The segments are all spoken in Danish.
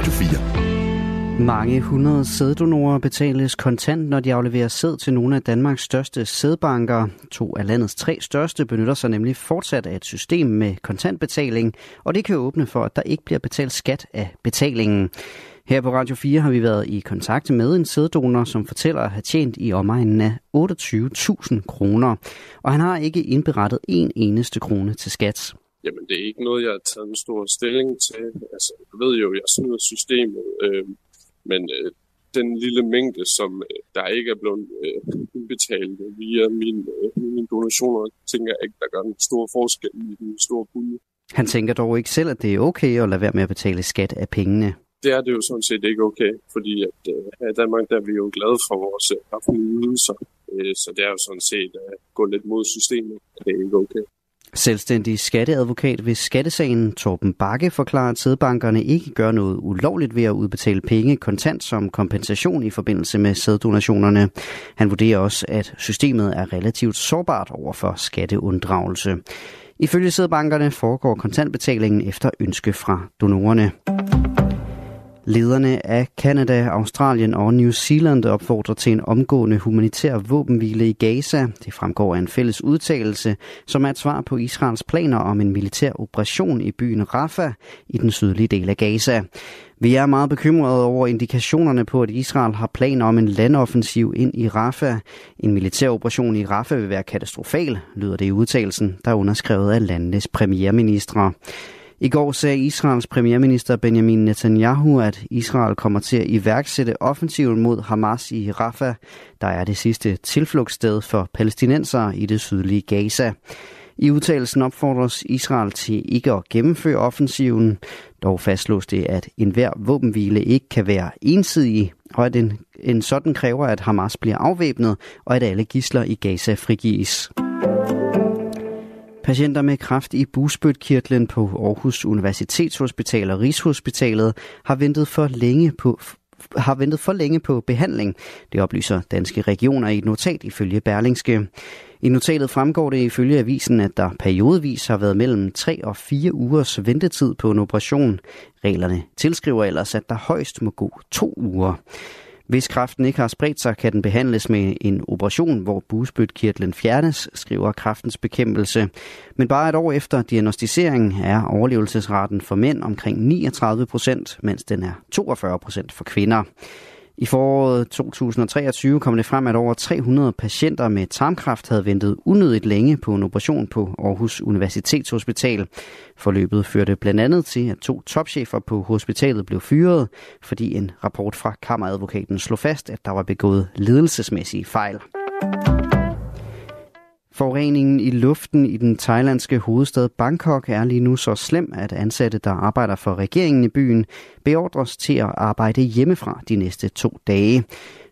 Radio 4. Mange hundrede sæddonorer betales kontant, når de afleverer sæd til nogle af Danmarks største sædbanker. To af landets tre største benytter sig nemlig fortsat af et system med kontantbetaling, og det kan åbne for, at der ikke bliver betalt skat af betalingen. Her på Radio 4 har vi været i kontakt med en sæddonor, som fortæller at have tjent i omegnen af 28.000 kroner. Og han har ikke indberettet en eneste krone til skat. Jamen, det er ikke noget, jeg har taget en stor stilling til. Altså, jeg ved jo, jeg snyder systemet. Øh, men øh, den lille mængde, som øh, der ikke er blevet øh, indbetalt via mine, øh, mine donationer, tænker jeg ikke, der gør en stor forskel i den store pulje. Han tænker dog ikke selv, at det er okay at lade være med at betale skat af pengene. Det er det jo sådan set ikke okay, fordi at, øh, her i Danmark der er vi jo glade for vores øh, offentlige ydelser, øh, så det er jo sådan set at gå lidt mod systemet, det er ikke okay. Selvstændig skatteadvokat ved skattesagen Torben Bakke forklarer, at sædbankerne ikke gør noget ulovligt ved at udbetale penge kontant som kompensation i forbindelse med sæddonationerne. Han vurderer også, at systemet er relativt sårbart over for skatteunddragelse. Ifølge sædbankerne foregår kontantbetalingen efter ønske fra donorerne. Lederne af Kanada, Australien og New Zealand opfordrer til en omgående humanitær våbenhvile i Gaza. Det fremgår af en fælles udtalelse, som er et svar på Israels planer om en militær operation i byen Rafah i den sydlige del af Gaza. Vi er meget bekymrede over indikationerne på, at Israel har planer om en landoffensiv ind i Rafah. En militær operation i Rafah vil være katastrofal, lyder det i udtalelsen, der er underskrevet af landenes premierministre. I går sagde Israels premierminister Benjamin Netanyahu, at Israel kommer til at iværksætte offensiven mod Hamas i Rafah, der er det sidste tilflugtssted for palæstinensere i det sydlige Gaza. I udtalelsen opfordres Israel til ikke at gennemføre offensiven. Dog fastslås det, at enhver våbenhvile ikke kan være ensidig, og at en, en sådan kræver, at Hamas bliver afvæbnet, og at alle gisler i Gaza frigives. Patienter med kræft i busbødkirtlen på Aarhus Universitetshospital og Rigshospitalet har ventet for længe på har ventet for længe på behandling. Det oplyser danske regioner i et notat ifølge Berlingske. I notatet fremgår det ifølge avisen, at der periodevis har været mellem 3 og 4 ugers ventetid på en operation. Reglerne tilskriver ellers, at der højst må gå to uger. Hvis kræften ikke har spredt sig, kan den behandles med en operation, hvor bugspytkirtlen fjernes, skriver kræftens bekæmpelse. Men bare et år efter diagnostiseringen er overlevelsesraten for mænd omkring 39 procent, mens den er 42 procent for kvinder. I foråret 2023 kom det frem, at over 300 patienter med tarmkræft havde ventet unødigt længe på en operation på Aarhus Universitetshospital. Forløbet førte blandt andet til, at to topchefer på hospitalet blev fyret, fordi en rapport fra kammeradvokaten slog fast, at der var begået ledelsesmæssige fejl. Forureningen i luften i den thailandske hovedstad Bangkok er lige nu så slem, at ansatte, der arbejder for regeringen i byen, beordres til at arbejde hjemmefra de næste to dage.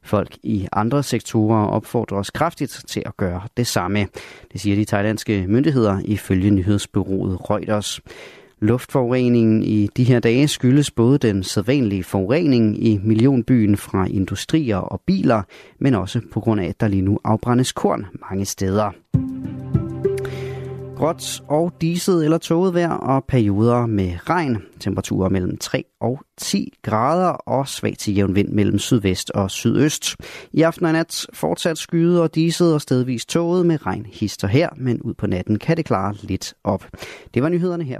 Folk i andre sektorer opfordres kraftigt til at gøre det samme. Det siger de thailandske myndigheder ifølge nyhedsbyrået Reuters. Luftforureningen i de her dage skyldes både den sædvanlige forurening i millionbyen fra industrier og biler, men også på grund af, at der lige nu afbrændes korn mange steder. Gråt og diset eller tåget vejr og perioder med regn. Temperaturer mellem 3 og 10 grader og svag til jævn vind mellem sydvest og sydøst. I aften og nat fortsat skyde og diset og stedvis tåget med regn hister her, men ud på natten kan det klare lidt op. Det var nyhederne her.